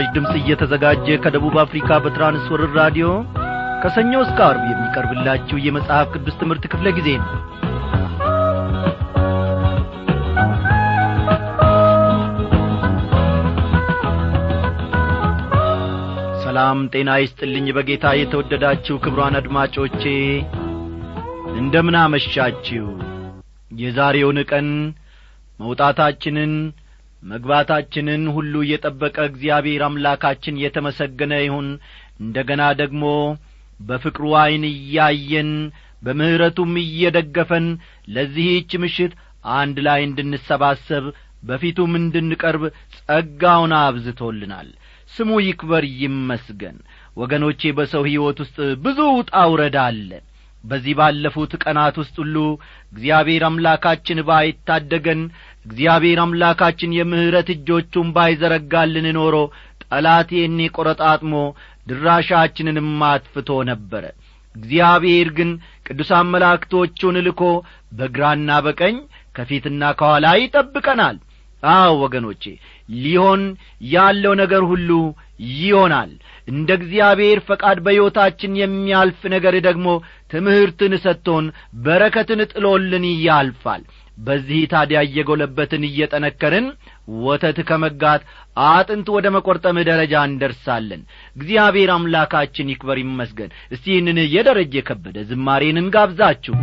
ይህ ምስራች ድምፅ እየተዘጋጀ ከደቡብ አፍሪካ በትራንስወርር ራዲዮ ከሰኞ እስከ አርብ የሚቀርብላችሁ የመጽሐፍ ቅዱስ ትምህርት ክፍለ ጊዜ ነው። ሰላም ጤና ይስጥልኝ በጌታ የተወደዳችሁ ክብሯን አድማጮቼ እንደምን አመሻችሁ። የዛሬውን ቀን መውጣታችንን መግባታችንን ሁሉ የጠበቀ እግዚአብሔር አምላካችን የተመሰገነ ይሁን። እንደ ገና ደግሞ በፍቅሩ ዐይን እያየን በምሕረቱም እየደገፈን ለዚህች ምሽት አንድ ላይ እንድንሰባሰብ በፊቱም እንድንቀርብ ጸጋውን አብዝቶልናል። ስሙ ይክበር ይመስገን። ወገኖቼ በሰው ሕይወት ውስጥ ብዙ ውጣ አለ። በዚህ ባለፉት ቀናት ውስጥ ሁሉ እግዚአብሔር አምላካችን ባይታደገን እግዚአብሔር አምላካችን የምሕረት እጆቹን ባይዘረጋልን ኖሮ ጠላት ይህኔ ቈረጣጥሞ ድራሻችንንም አጥፍቶ ነበረ። እግዚአብሔር ግን ቅዱሳን መላእክቶቹን ልኮ በግራና በቀኝ ከፊትና ከኋላ ይጠብቀናል። አዎ ወገኖቼ ሊሆን ያለው ነገር ሁሉ ይሆናል። እንደ እግዚአብሔር ፈቃድ በሕይወታችን የሚያልፍ ነገር ደግሞ ትምህርትን ሰጥቶን በረከትን ጥሎልን ያልፋል በዚህ ታዲያ እየጐለበትን እየጠነከርን ወተት ከመጋት አጥንት ወደ መቈርጠም ደረጃ እንደርሳለን። እግዚአብሔር አምላካችን ይክበር ይመስገን። እስቲ ይህንን የደረጀ የከበደ ዝማሬን እንጋብዛችሁ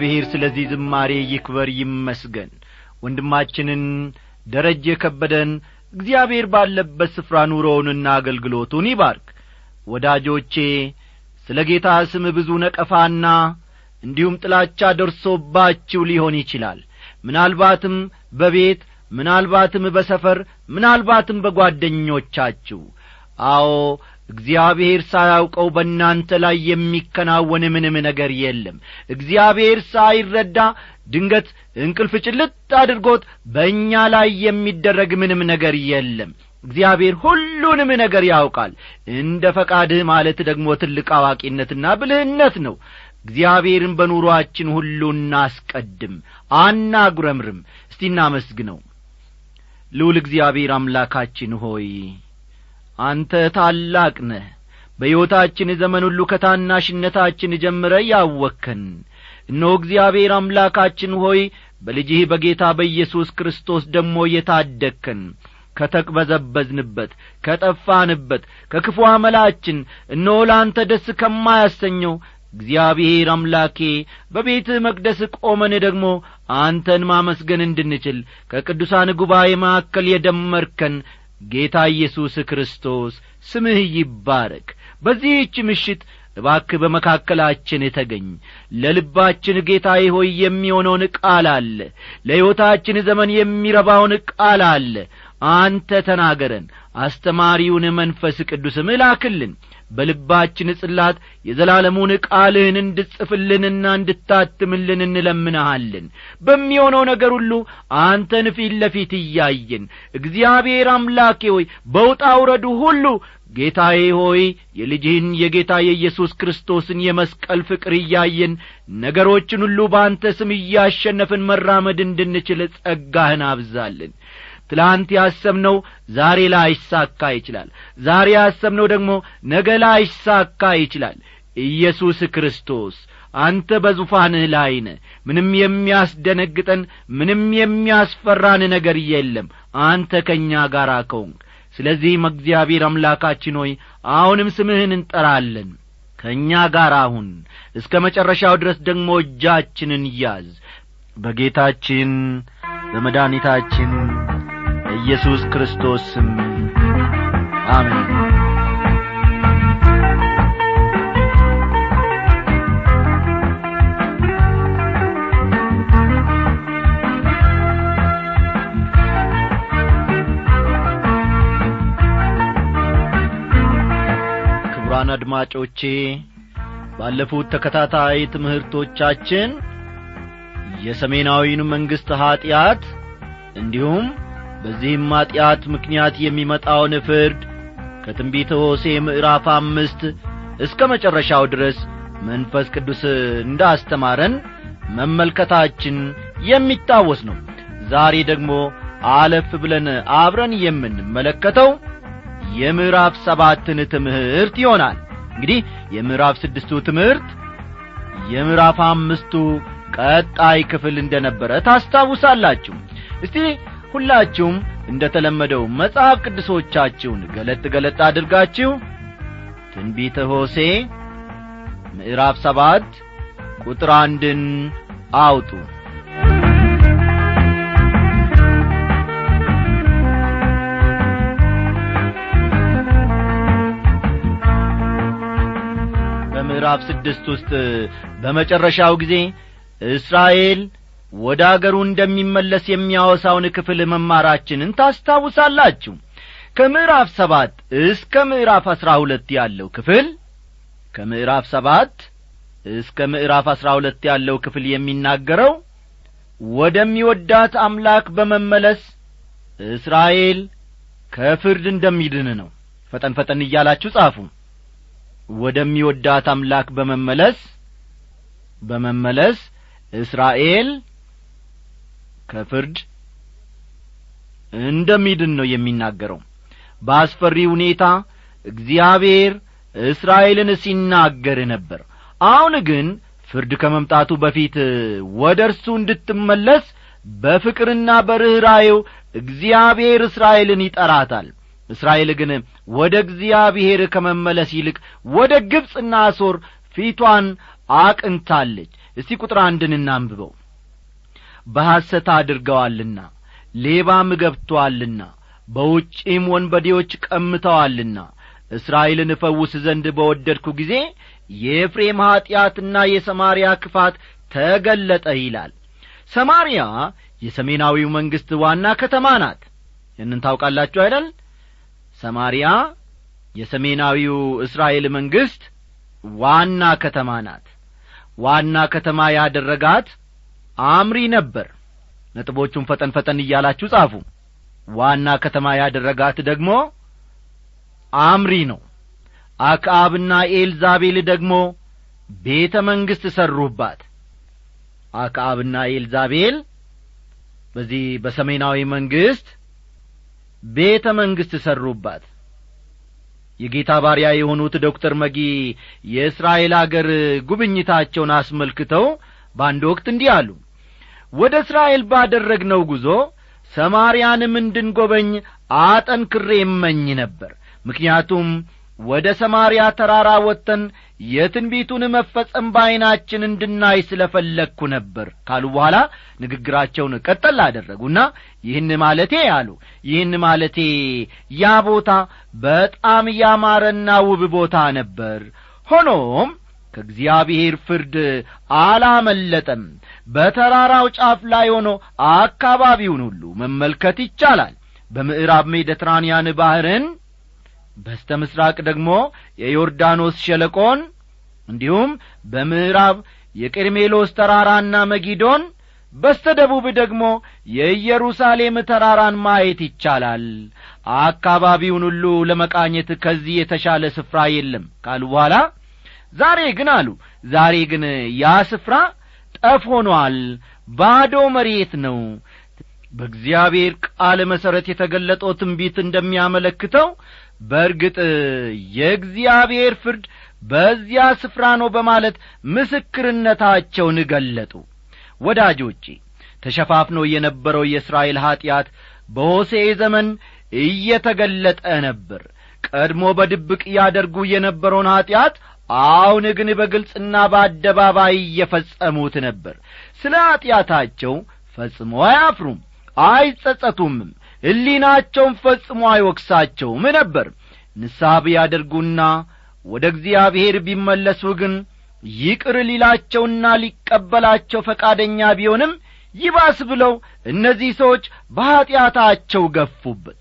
እግዚአብሔር ስለዚህ ዝማሬ ይክበር ይመስገን። ወንድማችንን ደረጀ ከበደን እግዚአብሔር ባለበት ስፍራ ኑሮውንና አገልግሎቱን ይባርክ። ወዳጆቼ ስለ ጌታ ስም ብዙ ነቀፋና እንዲሁም ጥላቻ ደርሶባችሁ ሊሆን ይችላል። ምናልባትም በቤት ምናልባትም በሰፈር ምናልባትም በጓደኞቻችሁ። አዎ እግዚአብሔር ሳያውቀው በእናንተ ላይ የሚከናወን ምንም ነገር የለም። እግዚአብሔር ሳይረዳ ድንገት እንቅልፍ ጭልጥ አድርጎት በእኛ ላይ የሚደረግ ምንም ነገር የለም። እግዚአብሔር ሁሉንም ነገር ያውቃል። እንደ ፈቃድህ ማለት ደግሞ ትልቅ አዋቂነትና ብልህነት ነው። እግዚአብሔርን በኑሮአችን ሁሉ እናስቀድም አናጉረምርም። እስቲ እናመስግነው። ልውል እግዚአብሔር አምላካችን ሆይ አንተ ታላቅ ነህ። በሕይወታችን ዘመን ሁሉ ከታናሽነታችን ጀምረ ያወከን። እነሆ እግዚአብሔር አምላካችን ሆይ በልጅህ በጌታ በኢየሱስ ክርስቶስ ደሞ የታደግከን። ከተቅበዘበዝንበት ከጠፋንበት ከክፉ አመላችን እነሆ ለአንተ ደስ ከማያሰኘው እግዚአብሔር አምላኬ በቤትህ መቅደስ ቆመን ደግሞ አንተን ማመስገን እንድንችል ከቅዱሳን ጉባኤ መካከል የደመርከን ጌታ ኢየሱስ ክርስቶስ ስምህ ይባረክ። በዚህች ምሽት እባክህ በመካከላችን ተገኝ ለልባችን ጌታዬ ሆይ የሚሆነውን ቃል አለ። ለሕይወታችን ዘመን የሚረባውን ቃል አለ። አንተ ተናገረን አስተማሪውን መንፈስ ቅዱስ ምላክልን በልባችን ጽላት የዘላለሙን ቃልህን እንድጽፍልንና እንድታትምልን እንለምንሃለን። በሚሆነው ነገር ሁሉ አንተን ፊት ለፊት እያየን እግዚአብሔር አምላኬ ሆይ በውጣ ውረዱ ሁሉ ጌታዬ ሆይ የልጅህን የጌታ የኢየሱስ ክርስቶስን የመስቀል ፍቅር እያየን ነገሮችን ሁሉ በአንተ ስም እያሸነፍን መራመድ እንድንችል ጸጋህን አብዛልን ትላንት ያሰብነው ዛሬ ላይሳካ ይችላል። ዛሬ ያሰብነው ደግሞ ነገ ላይሳካ ይችላል። ኢየሱስ ክርስቶስ አንተ በዙፋንህ ላይ ነ ምንም የሚያስደነግጠን ምንም የሚያስፈራን ነገር የለም። አንተ ከእኛ ጋር ከውንክ ስለዚህም እግዚአብሔር አምላካችን ሆይ አሁንም ስምህን እንጠራለን። ከእኛ ጋር አሁን እስከ መጨረሻው ድረስ ደግሞ እጃችንን ያዝ። በጌታችን በመድኃኒታችን በኢየሱስ ክርስቶስ ስም። አሜን። ክቡራን አድማጮቼ ባለፉት ተከታታይ ትምህርቶቻችን የሰሜናዊን መንግሥት ኀጢአት እንዲሁም በዚህም ኀጢአት ምክንያት የሚመጣውን ፍርድ ከትንቢተ ሆሴ ምዕራፍ አምስት እስከ መጨረሻው ድረስ መንፈስ ቅዱስ እንዳስተማረን መመልከታችን የሚታወስ ነው። ዛሬ ደግሞ አለፍ ብለን አብረን የምንመለከተው የምዕራፍ ሰባትን ትምህርት ይሆናል። እንግዲህ የምዕራፍ ስድስቱ ትምህርት የምዕራፍ አምስቱ ቀጣይ ክፍል እንደ ነበረ ታስታውሳላችሁ። እስቲ ሁላችሁም እንደ ተለመደው መጽሐፍ ቅዱሶቻችሁን ገለጥ ገለጥ አድርጋችሁ ትንቢተ ሆሴ ምዕራፍ ሰባት ቁጥር አንድን አውጡ። በምዕራፍ ስድስት ውስጥ በመጨረሻው ጊዜ እስራኤል ወደ አገሩ እንደሚመለስ የሚያወሳውን ክፍል መማራችንን ታስታውሳላችሁ። ከምዕራፍ ሰባት እስከ ምዕራፍ አሥራ ሁለት ያለው ክፍል ከምዕራፍ ሰባት እስከ ምዕራፍ አሥራ ሁለት ያለው ክፍል የሚናገረው ወደሚወዳት አምላክ በመመለስ እስራኤል ከፍርድ እንደሚድን ነው። ፈጠን ፈጠን እያላችሁ ጻፉ። ወደሚወዳት አምላክ በመመለስ በመመለስ እስራኤል ከፍርድ እንደሚድን ነው የሚናገረው። በአስፈሪ ሁኔታ እግዚአብሔር እስራኤልን ሲናገር ነበር። አሁን ግን ፍርድ ከመምጣቱ በፊት ወደ እርሱ እንድትመለስ በፍቅርና በርኅራዬው እግዚአብሔር እስራኤልን ይጠራታል። እስራኤል ግን ወደ እግዚአብሔር ከመመለስ ይልቅ ወደ ግብፅና አሶር ፊቷን አቅንታለች። እስቲ ቁጥር አንድን እናንብበው በሐሰት አድርገዋልና ሌባም ገብቶአልና በውጪም ወንበዴዎች ቀምተዋልና እስራኤልን እፈውስ ዘንድ በወደድኩ ጊዜ የኤፍሬም ኀጢአትና የሰማርያ ክፋት ተገለጠ ይላል። ሰማርያ የሰሜናዊው መንግሥት ዋና ከተማ ናት። ይህንን ታውቃላችሁ አይደል? ሰማርያ የሰሜናዊው እስራኤል መንግሥት ዋና ከተማ ናት። ዋና ከተማ ያደረጋት አምሪ ነበር። ነጥቦቹን ፈጠን ፈጠን እያላችሁ ጻፉ። ዋና ከተማ ያደረጋት ደግሞ አምሪ ነው። አክዓብና ኤልዛቤል ደግሞ ቤተ መንግሥት ሠሩባት። አክዓብና ኤልዛቤል በዚህ በሰሜናዊ መንግሥት ቤተ መንግሥት ሠሩባት። የጌታ ባሪያ የሆኑት ዶክተር መጊ የእስራኤል አገር ጉብኝታቸውን አስመልክተው በአንድ ወቅት እንዲህ አሉ ወደ እስራኤል ባደረግነው ጉዞ ሰማርያንም እንድንጐበኝ አጠንክሬ እመኝ ነበር። ምክንያቱም ወደ ሰማርያ ተራራ ወጥተን የትንቢቱን መፈጸም በዐይናችን እንድናይ ስለ ፈለግኩ ነበር ካሉ በኋላ ንግግራቸውን ቀጠል አደረጉና ይህን ማለቴ አሉ ይህን ማለቴ ያ ቦታ በጣም ያማረና ውብ ቦታ ነበር። ሆኖም ከእግዚአብሔር ፍርድ አላመለጠም በተራራው ጫፍ ላይ ሆኖ አካባቢውን ሁሉ መመልከት ይቻላል። በምዕራብ ሜዲትራንያን ባሕርን በስተ ምሥራቅ ደግሞ የዮርዳኖስ ሸለቆን እንዲሁም በምዕራብ የቄርሜሎስ ተራራና መጊዶን በስተ ደቡብ ደግሞ የኢየሩሳሌም ተራራን ማየት ይቻላል። አካባቢውን ሁሉ ለመቃኘት ከዚህ የተሻለ ስፍራ የለም ካሉ በኋላ ዛሬ ግን አሉ። ዛሬ ግን ያ ስፍራ ጠፍ ሆኗል ባዶ መሬት ነው። በእግዚአብሔር ቃል መሠረት የተገለጠው ትንቢት እንደሚያመለክተው በርግጥ የእግዚአብሔር ፍርድ በዚያ ስፍራ ነው በማለት ምስክርነታቸውን ገለጡ። ወዳጆቼ ተሸፋፍኖ የነበረው የእስራኤል ኀጢአት በሆሴዕ ዘመን እየተገለጠ ነበር። ቀድሞ በድብቅ ያደርጉ የነበረውን ኀጢአት አሁን ግን በግልጽና በአደባባይ እየፈጸሙት ነበር። ስለ ኀጢአታቸው ፈጽሞ አያፍሩም አይጸጸቱምም ሕሊናቸውን ፈጽሞ አይወቅሳቸውም ነበር። ንስሐ ቢያደርጉና ወደ እግዚአብሔር ቢመለሱ ግን ይቅር ሊላቸውና ሊቀበላቸው ፈቃደኛ ቢሆንም ይባስ ብለው እነዚህ ሰዎች በኀጢአታቸው ገፉበት።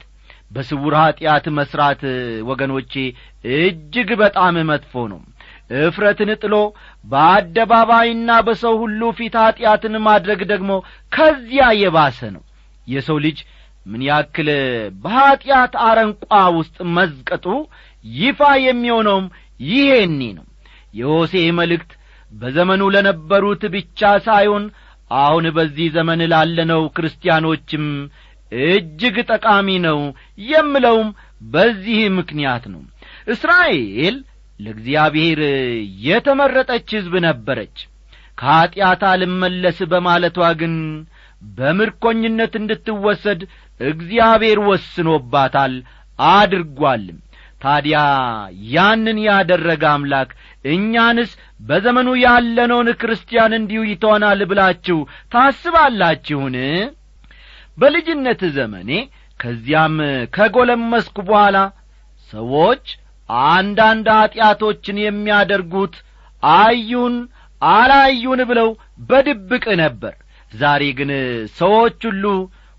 በስውር ኀጢአት መሥራት ወገኖቼ እጅግ በጣም መጥፎ ነው እፍረትን ጥሎ በአደባባይና በሰው ሁሉ ፊት ኀጢአትን ማድረግ ደግሞ ከዚያ የባሰ ነው። የሰው ልጅ ምን ያክል በኀጢአት አረንቋ ውስጥ መዝቀጡ ይፋ የሚሆነውም ይሄኔ ነው። የሆሴ መልእክት በዘመኑ ለነበሩት ብቻ ሳይሆን አሁን በዚህ ዘመን ላለነው ክርስቲያኖችም እጅግ ጠቃሚ ነው የምለውም በዚህ ምክንያት ነው። እስራኤል ለእግዚአብሔር የተመረጠች ሕዝብ ነበረች። ከኀጢአት አልመለስ በማለቷ ግን በምርኮኝነት እንድትወሰድ እግዚአብሔር ወስኖባታል አድርጓልም። ታዲያ ያንን ያደረገ አምላክ እኛንስ በዘመኑ ያለነውን ክርስቲያን እንዲሁ ይተሆናል ብላችሁ ታስባላችሁን? በልጅነት ዘመኔ ከዚያም ከጐለመስኩ በኋላ ሰዎች አንዳንድ ኀጢአቶችን የሚያደርጉት አዩን አላዩን ብለው በድብቅ ነበር። ዛሬ ግን ሰዎች ሁሉ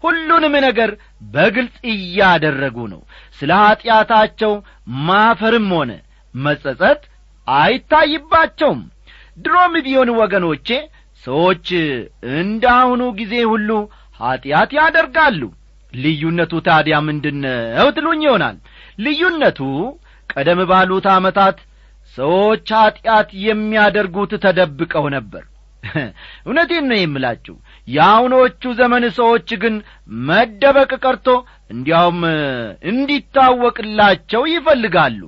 ሁሉንም ነገር በግልጽ እያደረጉ ነው። ስለ ኀጢአታቸው ማፈርም ሆነ መጸጸት አይታይባቸውም። ድሮም ቢሆን ወገኖቼ ሰዎች እንደ አሁኑ ጊዜ ሁሉ ኀጢአት ያደርጋሉ። ልዩነቱ ታዲያ ምንድነው ትሉኝ ይሆናል። ልዩነቱ ቀደም ባሉት ዓመታት ሰዎች ኀጢአት የሚያደርጉት ተደብቀው ነበር። እውነቴን ነው የምላችሁ። የአሁኖቹ ዘመን ሰዎች ግን መደበቅ ቀርቶ እንዲያውም እንዲታወቅላቸው ይፈልጋሉ።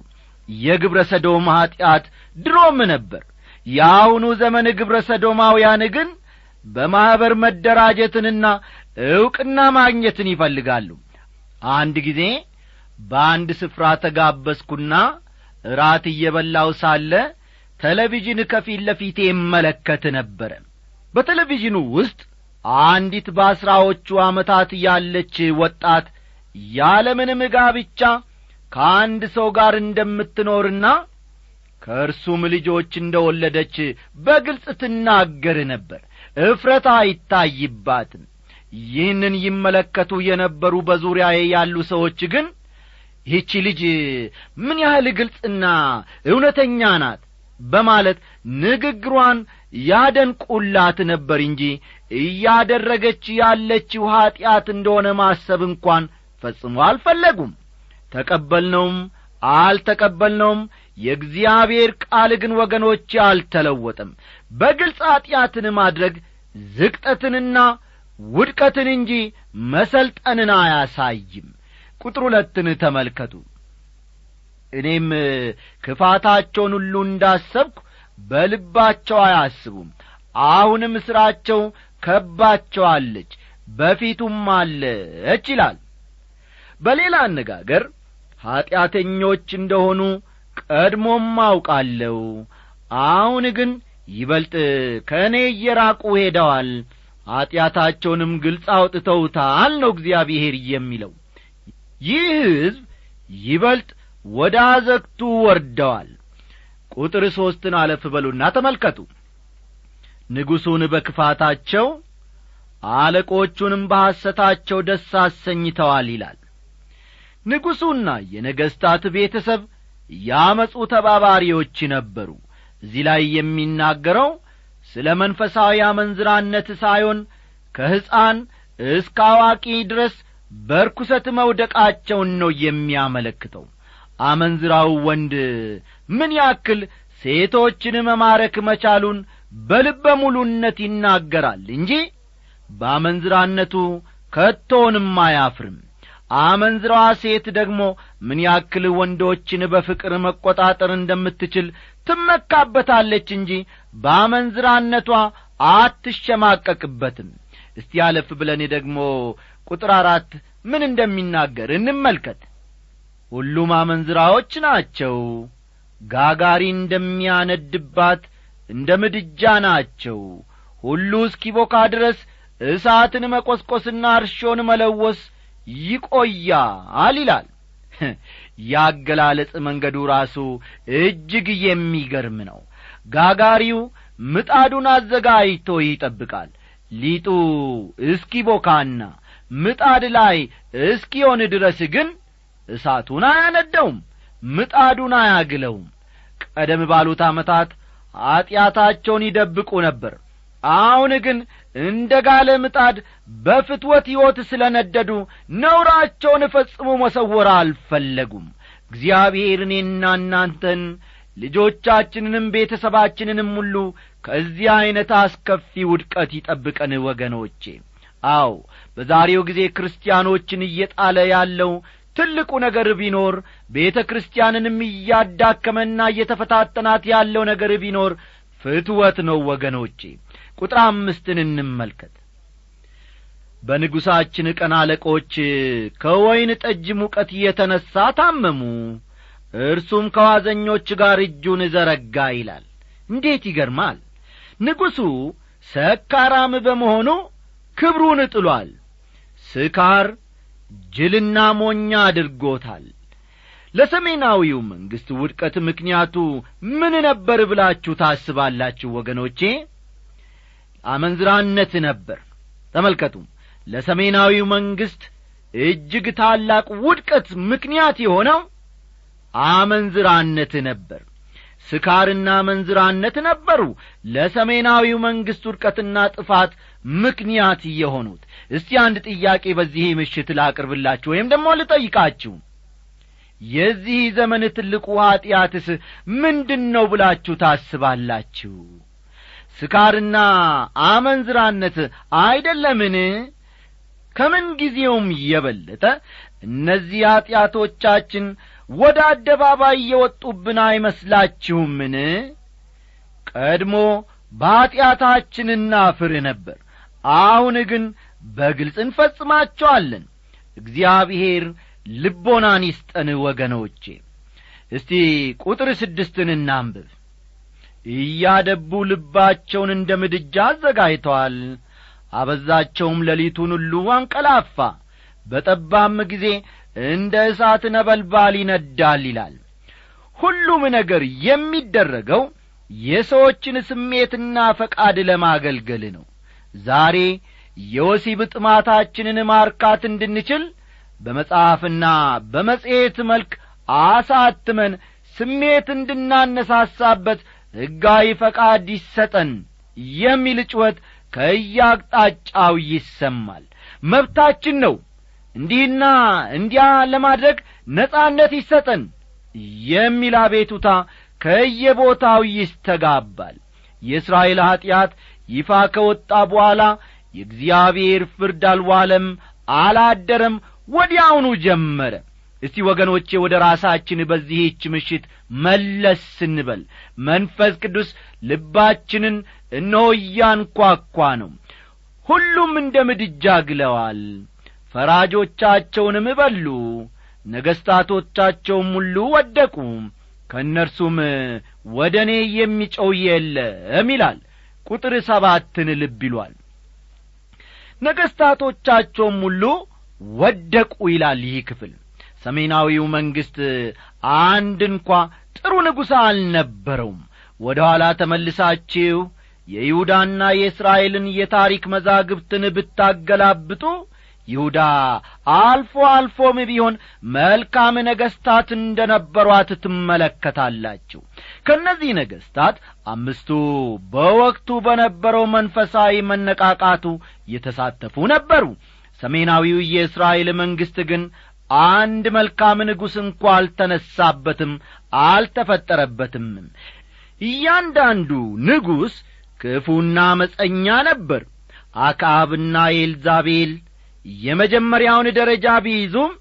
የግብረ ሰዶም ኀጢአት ድሮም ነበር። የአሁኑ ዘመን ግብረ ሰዶማውያን ግን በማኅበር መደራጀትንና ዕውቅና ማግኘትን ይፈልጋሉ። አንድ ጊዜ በአንድ ስፍራ ተጋበዝኩና ራት እየበላው ሳለ ቴሌቪዥን ከፊት ለፊቴ እመለከት ነበረ። በቴሌቪዥኑ ውስጥ አንዲት በአሥራዎቹ ዓመታት ያለች ወጣት ያለምንም ጋብቻ ከአንድ ሰው ጋር እንደምትኖርና ከእርሱም ልጆች እንደ ወለደች በግልጽ ትናገር ነበር። እፍረት አይታይባትም። ይህንን ይመለከቱ የነበሩ በዙሪያዬ ያሉ ሰዎች ግን ይህቺ ልጅ ምን ያህል ግልጽና እውነተኛ ናት በማለት ንግግሯን ያደንቁላት ነበር እንጂ እያደረገች ያለችው ኀጢአት እንደሆነ ማሰብ እንኳን ፈጽሞ አልፈለጉም። ተቀበልነውም አልተቀበልነውም የእግዚአብሔር ቃል ግን ወገኖቼ አልተለወጠም። በግልጽ ኀጢአትን ማድረግ ዝቅጠትንና ውድቀትን እንጂ መሰልጠንን አያሳይም ቁጥር ሁለትን ተመልከቱ። እኔም ክፋታቸውን ሁሉ እንዳሰብኩ በልባቸው አያስቡም። አሁንም ሥራቸው ከባቸዋለች በፊቱም አለች ይላል። በሌላ አነጋገር ኀጢአተኞች እንደሆኑ ቀድሞም አውቃለሁ አሁን ግን ይበልጥ ከእኔ እየራቁ ሄደዋል። ኀጢአታቸውንም ግልጽ አውጥተውታል ነው እግዚአብሔር የሚለው ይህ ሕዝብ ይበልጥ ወደ አዘግቱ ወርደዋል። ቁጥር ሦስትን አለፍ በሉና ተመልከቱ። ንጉሡን በክፋታቸው አለቆቹንም በሐሰታቸው ደስ አሰኝተዋል ይላል። ንጉሡና የነገሥታት ቤተሰብ ያመፁ ተባባሪዎች ነበሩ። እዚህ ላይ የሚናገረው ስለ መንፈሳዊ አመንዝራነት ሳይሆን ከሕፃን እስከ አዋቂ ድረስ በርኩሰት መውደቃቸውን ነው የሚያመለክተው። አመንዝራው ወንድ ምን ያክል ሴቶችን መማረክ መቻሉን በልበ ሙሉነት ይናገራል እንጂ በአመንዝራነቱ ከቶንም አያፍርም። አመንዝራዋ ሴት ደግሞ ምን ያክል ወንዶችን በፍቅር መቈጣጠር እንደምትችል ትመካበታለች እንጂ በአመንዝራነቷ አትሸማቀቅበትም። እስቲ አለፍ ብለን ደግሞ ቁጥር አራት ምን እንደሚናገር እንመልከት። ሁሉም አመንዝራዎች ናቸው። ጋጋሪ እንደሚያነድባት እንደ ምድጃ ናቸው። ሁሉ እስኪቦካ ድረስ እሳትን መቈስቈስና እርሾን መለወስ ይቆያል ይላል። ያገላለጽ መንገዱ ራሱ እጅግ የሚገርም ነው። ጋጋሪው ምጣዱን አዘጋጅቶ ይጠብቃል። ሊጡ እስኪቦካና ምጣድ ላይ እስኪሆን ድረስ ግን እሳቱን አያነደውም ምጣዱን አያግለውም። ቀደም ባሉት ዓመታት ኀጢአታቸውን ይደብቁ ነበር። አሁን ግን እንደ ጋለ ምጣድ በፍትወት ሕይወት ስለ ነደዱ ነውራቸውን ፈጽሞ መሰወር አልፈለጉም። እግዚአብሔር እኔና እናንተን ልጆቻችንንም ቤተሰባችንንም ሁሉ ከዚህ ዐይነት አስከፊ ውድቀት ይጠብቀን ወገኖቼ። አው በዛሬው ጊዜ ክርስቲያኖችን እየጣለ ያለው ትልቁ ነገር ቢኖር ቤተ ክርስቲያንንም እያዳከመና እየተፈታተናት ያለው ነገር ቢኖር ፍትወት ነው ወገኖቼ። ቁጥር አምስትን እንመልከት። በንጉሣችን ቀን አለቆች ከወይን ጠጅ ሙቀት የተነሣ ታመሙ። እርሱም ከዋዘኞች ጋር እጁን ዘረጋ ይላል። እንዴት ይገርማል! ንጉሡ ሰካራም በመሆኑ ክብሩን ጥሏል ስካር ጅልና ሞኛ አድርጎታል። ለሰሜናዊው መንግሥት ውድቀት ምክንያቱ ምን ነበር ብላችሁ ታስባላችሁ ወገኖቼ? አመንዝራነት ነበር። ተመልከቱ ለሰሜናዊው መንግሥት እጅግ ታላቅ ውድቀት ምክንያት የሆነው አመንዝራነት ነበር ስካርና መንዝራነት ነበሩ። ለሰሜናዊው መንግሥት ውድቀትና ጥፋት ምክንያት የሆኑት። እስቲ አንድ ጥያቄ በዚህ ምሽት ላቅርብላችሁ ወይም ደግሞ ልጠይቃችሁ። የዚህ ዘመን ትልቁ ኀጢአትስ ምንድን ነው ብላችሁ ታስባላችሁ? ስካርና አመንዝራነት አይደለምን? ከምን ጊዜውም የበለጠ እነዚህ ኀጢአቶቻችን ወደ አደባባይ የወጡብን አይመስላችሁምን? ቀድሞ በኀጢአታችን እናፍር ነበር። አሁን ግን በግልጽ እንፈጽማቸዋለን። እግዚአብሔር ልቦናን ይስጠን ወገኖቼ። እስቲ ቁጥር ስድስትን እናንብብ። እያደቡ ልባቸውን እንደ ምድጃ አዘጋጅተዋል። አበዛቸውም ሌሊቱን ሁሉ አንቀላፋ። በጠባም ጊዜ እንደ እሳት ነበልባል ይነዳል ይላል። ሁሉም ነገር የሚደረገው የሰዎችን ስሜትና ፈቃድ ለማገልገል ነው። ዛሬ የወሲብ ጥማታችንን ማርካት እንድንችል በመጽሐፍና በመጽሔት መልክ አሳትመን ስሜት እንድናነሳሳበት ሕጋዊ ፈቃድ ይሰጠን የሚል ጭወት ከያቅጣጫው ይሰማል። መብታችን ነው እንዲህና እንዲያ ለማድረግ ነጻነት ይሰጠን የሚል አቤቱታ ከየቦታው ይስተጋባል። የእስራኤል ኀጢአት ይፋ ከወጣ በኋላ የእግዚአብሔር ፍርድ አልዋለም አላደረም ወዲያውኑ ጀመረ። እስቲ ወገኖቼ ወደ ራሳችን በዚህች ምሽት መለስ ስንበል። መንፈስ ቅዱስ ልባችንን እነሆ እያንኳኳ ነው። ሁሉም እንደ ምድጃ ግለዋል ፈራጆቻቸውንም በሉ ነገሥታቶቻቸውም ሁሉ ወደቁ ከእነርሱም ወደ እኔ የሚጨው የለም ይላል። ቁጥር ሰባትን ልብ ይሏል። ነገሥታቶቻቸውም ሁሉ ወደቁ ይላል ይህ ክፍል። ሰሜናዊው መንግሥት አንድ እንኳ ጥሩ ንጉሥ አልነበረውም። ወደ ኋላ ተመልሳችሁ የይሁዳና የእስራኤልን የታሪክ መዛግብትን ብታገላብጡ ይሁዳ አልፎ አልፎም ቢሆን መልካም ነገሥታት እንደ ነበሯት ትመለከታላችሁ። ከእነዚህ ነገሥታት አምስቱ በወቅቱ በነበረው መንፈሳዊ መነቃቃቱ የተሳተፉ ነበሩ። ሰሜናዊው የእስራኤል መንግሥት ግን አንድ መልካም ንጉሥ እንኳ አልተነሳበትም አልተፈጠረበትም። እያንዳንዱ ንጉሥ ክፉና መጸኛ ነበር። አክዓብና ኤልዛቤል የመጀመሪያውን ደረጃ ቢይዙም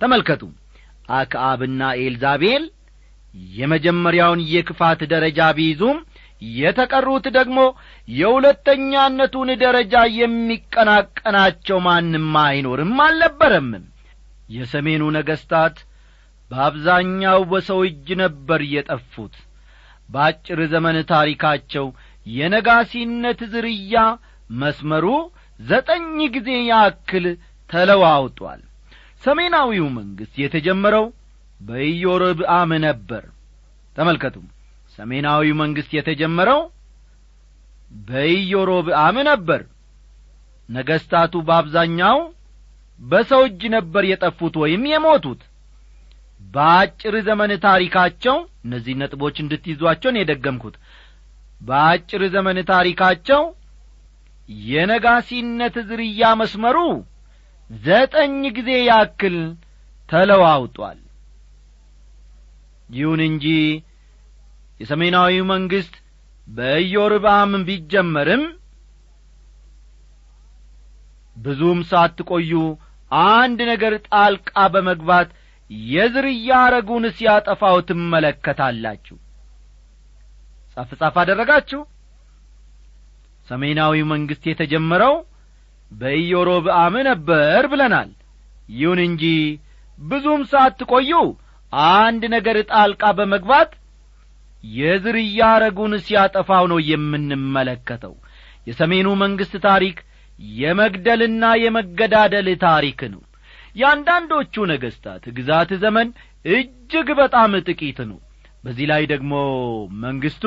ተመልከቱ። አክዓብና ኤልዛቤል የመጀመሪያውን የክፋት ደረጃ ቢይዙም የተቀሩት ደግሞ የሁለተኛነቱን ደረጃ የሚቀናቀናቸው ማንም አይኖርም አልነበረም። የሰሜኑ ነገሥታት በአብዛኛው በሰው እጅ ነበር የጠፉት። በአጭር ዘመን ታሪካቸው የነጋሲነት ዝርያ መስመሩ ዘጠኝ ጊዜ ያክል ተለዋውጧል። ሰሜናዊው መንግሥት የተጀመረው በኢዮርብአም ነበር። ተመልከቱ ሰሜናዊው መንግሥት የተጀመረው በኢዮሮብአም ነበር። ነገሥታቱ በአብዛኛው በሰው እጅ ነበር የጠፉት ወይም የሞቱት። በአጭር ዘመን ታሪካቸው እነዚህ ነጥቦች እንድትይዟቸውን የደገምኩት። በአጭር ዘመን ታሪካቸው የነጋሲነት ዝርያ መስመሩ ዘጠኝ ጊዜ ያክል ተለዋውጧል። ይሁን እንጂ የሰሜናዊ መንግሥት በኢዮርብዓም ቢጀመርም ብዙም ሳትቆዩ አንድ ነገር ጣልቃ በመግባት የዝርያ አረጉን ሲያጠፋው ትመለከታላችሁ። ጻፍ ጻፍ አደረጋችሁ ሰሜናዊ መንግሥት የተጀመረው በኢዮሮብአም ነበር ብለናል። ይሁን እንጂ ብዙም ሳትቆዩ አንድ ነገር ጣልቃ በመግባት የዝርያ አረጉን ሲያጠፋው ነው የምንመለከተው። የሰሜኑ መንግሥት ታሪክ የመግደልና የመገዳደል ታሪክ ነው። የአንዳንዶቹ ነገሥታት ግዛት ዘመን እጅግ በጣም ጥቂት ነው። በዚህ ላይ ደግሞ መንግሥቱ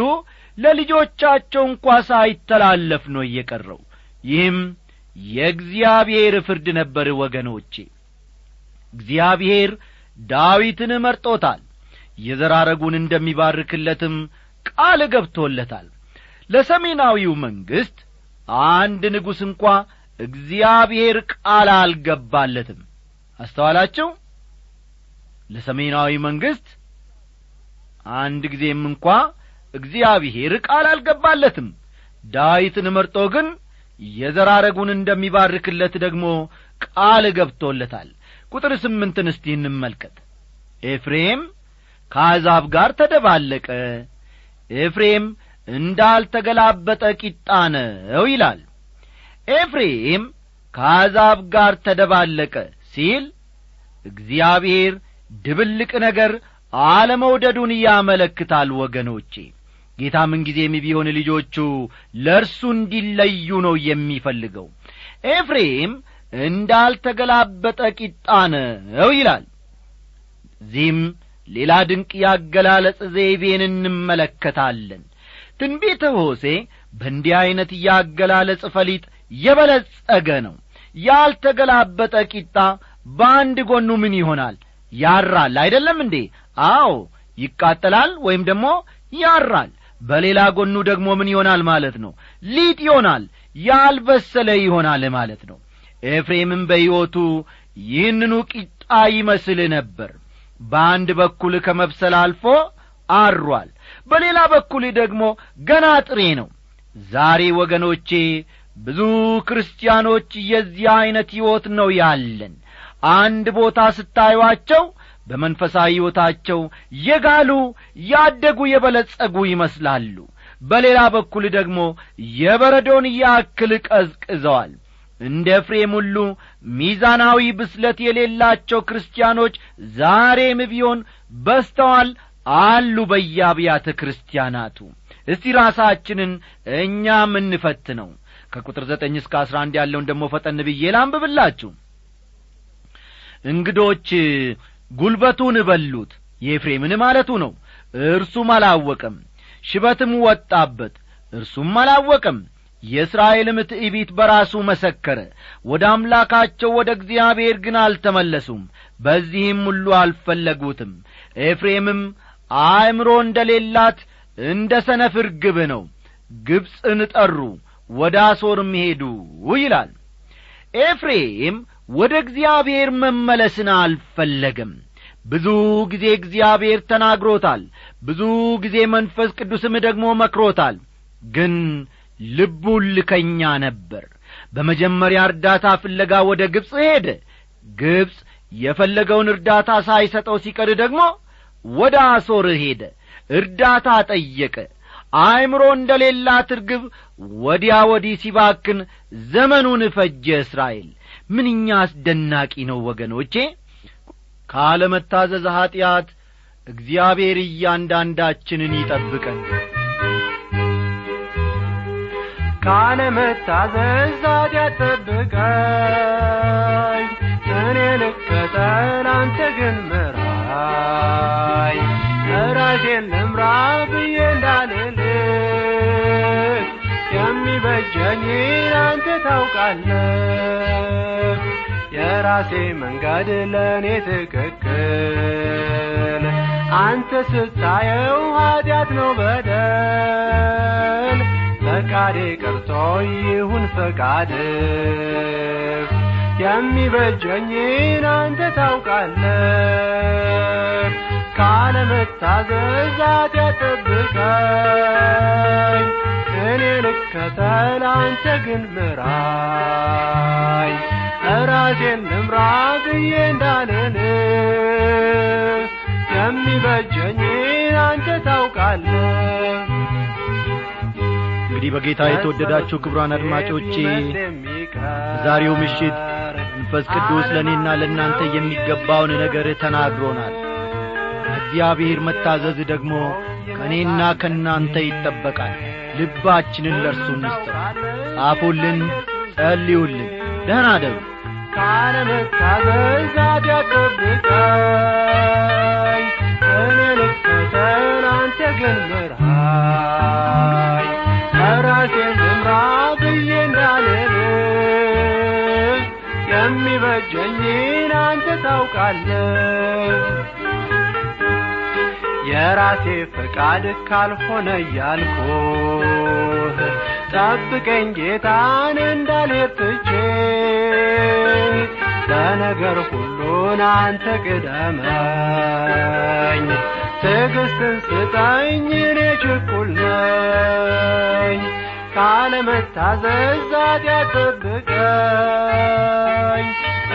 ለልጆቻቸው እንኳ ሳይተላለፍ ነው እየቀረው ይህም የእግዚአብሔር ፍርድ ነበር ወገኖቼ። እግዚአብሔር ዳዊትን መርጦታል። የዘራረጉን እንደሚባርክለትም ቃል ገብቶለታል። ለሰሜናዊው መንግሥት አንድ ንጉሥ እንኳ እግዚአብሔር ቃል አልገባለትም። አስተዋላችሁ? ለሰሜናዊ መንግሥት አንድ ጊዜም እንኳ እግዚአብሔር ቃል አልገባለትም። ዳዊትን መርጦ ግን የዘራረጉን እንደሚባርክለት ደግሞ ቃል ገብቶለታል። ቁጥር ስምንትን እስቲ እንመልከት። ኤፍሬም ከአሕዛብ ጋር ተደባለቀ። ኤፍሬም እንዳልተገላበጠ ቂጣ ነው ይላል። ኤፍሬም ከአሕዛብ ጋር ተደባለቀ ሲል እግዚአብሔር ድብልቅ ነገር አለመውደዱን ያመለክታል ወገኖቼ ጌታ ምንጊዜም ቢሆን ልጆቹ ለእርሱ እንዲለዩ ነው የሚፈልገው። ኤፍሬም እንዳልተገላበጠ ቂጣ ነው ይላል። እዚህም ሌላ ድንቅ ያገላለጽ ዘይቤን እንመለከታለን። ትንቢተ ሆሴ በእንዲህ ዐይነት ያገላለጽ ፈሊጥ የበለጸገ ነው። ያልተገላበጠ ቂጣ በአንድ ጎኑ ምን ይሆናል? ያራል አይደለም እንዴ? አዎ ይቃጠላል ወይም ደግሞ ያራል በሌላ ጎኑ ደግሞ ምን ይሆናል ማለት ነው? ሊጥ ይሆናል ያልበሰለ ይሆናል ማለት ነው። ኤፍሬምም በሕይወቱ ይህንኑ ቂጣ ይመስል ነበር። በአንድ በኩል ከመብሰል አልፎ አሯል በሌላ በኩል ደግሞ ገና ጥሬ ነው። ዛሬ ወገኖቼ ብዙ ክርስቲያኖች የዚህ ዐይነት ሕይወት ነው ያለን። አንድ ቦታ ስታዩአቸው በመንፈሳዊ ሕይወታቸው የጋሉ ያደጉ የበለጸጉ ይመስላሉ። በሌላ በኩል ደግሞ የበረዶን ያክል ቀዝቅዘዋል። እንደ ኤፍሬም ሁሉ ሚዛናዊ ብስለት የሌላቸው ክርስቲያኖች ዛሬም ቢሆን በስተዋል አሉ በየአብያተ ክርስቲያናቱ። እስቲ ራሳችንን እኛም እንፈትነው ከቁጥር ዘጠኝ እስከ አስራ አንድ ያለውን ደግሞ ፈጠን ብዬ ላንብብላችሁ። እንግዶች ጉልበቱን በሉት። የኤፍሬምን ማለቱ ነው። እርሱም አላወቀም። ሽበትም ወጣበት። እርሱም አላወቀም። የእስራኤልም ትዕቢት በራሱ መሰከረ። ወደ አምላካቸው ወደ እግዚአብሔር ግን አልተመለሱም። በዚህም ሁሉ አልፈለጉትም። ኤፍሬምም አእምሮ እንደሌላት እንደ ሰነፍ ርግብ ነው። ግብፅን ጠሩ ወደ አሶርም ሄዱ ይላል። ኤፍሬም ወደ እግዚአብሔር መመለስን አልፈለገም። ብዙ ጊዜ እግዚአብሔር ተናግሮታል። ብዙ ጊዜ መንፈስ ቅዱስም ደግሞ መክሮታል። ግን ልቡ ልከኛ ነበር። በመጀመሪያ እርዳታ ፍለጋ ወደ ግብፅ ሄደ። ግብፅ የፈለገውን እርዳታ ሳይሰጠው ሲቀር ደግሞ ወደ አሶር ሄደ። እርዳታ ጠየቀ። አእምሮ እንደ ሌላት ርግብ ወዲያ ወዲህ ሲባክን ዘመኑን ፈጀ እስራኤል ምንኛ አስደናቂ ነው ወገኖቼ! ካለመታዘዝ ኀጢአት እግዚአብሔር እያንዳንዳችንን ይጠብቀን። ካለመታዘዝ ኃጢአት ጠብቀኝ እኔ ልከተል አንተ ግን ምራኝ። ራሴን ልምራ ብዬ እንዳልልህ የሚበጀኝን አንተ ታውቃለህ። የራሴ መንገድ ለእኔ ትክክል። አንተ ስታየው ኃጢአት ነው በደል። ፈቃዴ ቀርቶ ይሁን ፈቃድህ የሚበጀኝን አንተ ታውቃለህ። ካለመታዘዝ ኃጢአት ጠብቀኝ እኔ ልከተል አንተ ግን ምራኝ ራሴን ልምራ ብዬ እንዳልልህ የሚበጀኝን አንተ ታውቃለህ። እንግዲህ በጌታ የተወደዳችሁ ክብሯን አድማጮቼ ዛሬው ምሽት መንፈስ ቅዱስ ለእኔና ለእናንተ የሚገባውን ነገር ተናግሮናል። እግዚአብሔር መታዘዝ ደግሞ ከእኔና ከእናንተ ይጠበቃል ልባችንን ለእርሱ እንስጠው። ጻፉልን ጸልዩልን። ደህና ደሩ። ካለመታዘዝ ኃጢአት ጠብቀኝ እኔ ልከተል አንተ ግን ምርሃኝ ራሴን ልምራ ብዬ እንዳልልህ የሚበጀኝን አንተ ታውቃለህ የራሴ ፈቃድ ካልሆነ እያልኩህ ጠብቀኝ ጌታን እንዳልሄድ ትቼ ለነገር ሁሉን አንተ ቅደመኝ ትዕግስትን ስጠኝ እኔ ችኩል ነኝ። ካለመታዘዝ ኃጢአት ጠብቀኝ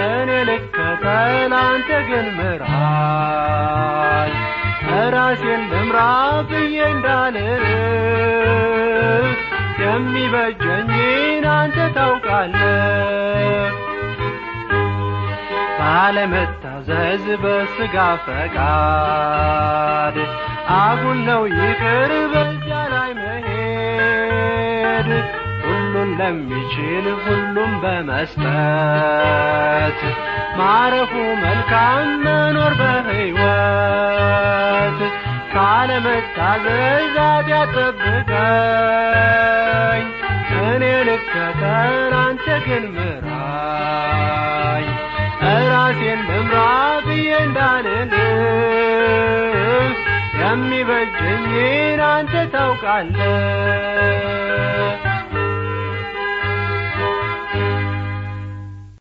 እኔ ልከተል አንተ ግን ምራኝ ብዬ እንዳልልህ የሚበጀኝን አንተ ታውቃለህ ባለመታዘዝ በስጋ ፈቃድ አጉል ነው ይቅር በዚያ ላይ መሄድ ሁሉን ለሚችል ሁሉም በመስጠት ማረፉ መልካም መኖር በሕይወት ካለመታዘዝ ኃጢአት ጠብቀኝ እኔ ልከተል አንተ ግን ምራኝ። ራሴን ልምራ ብዬ እንዳልልህ የሚበጀኝን አንተ ታውቃለህ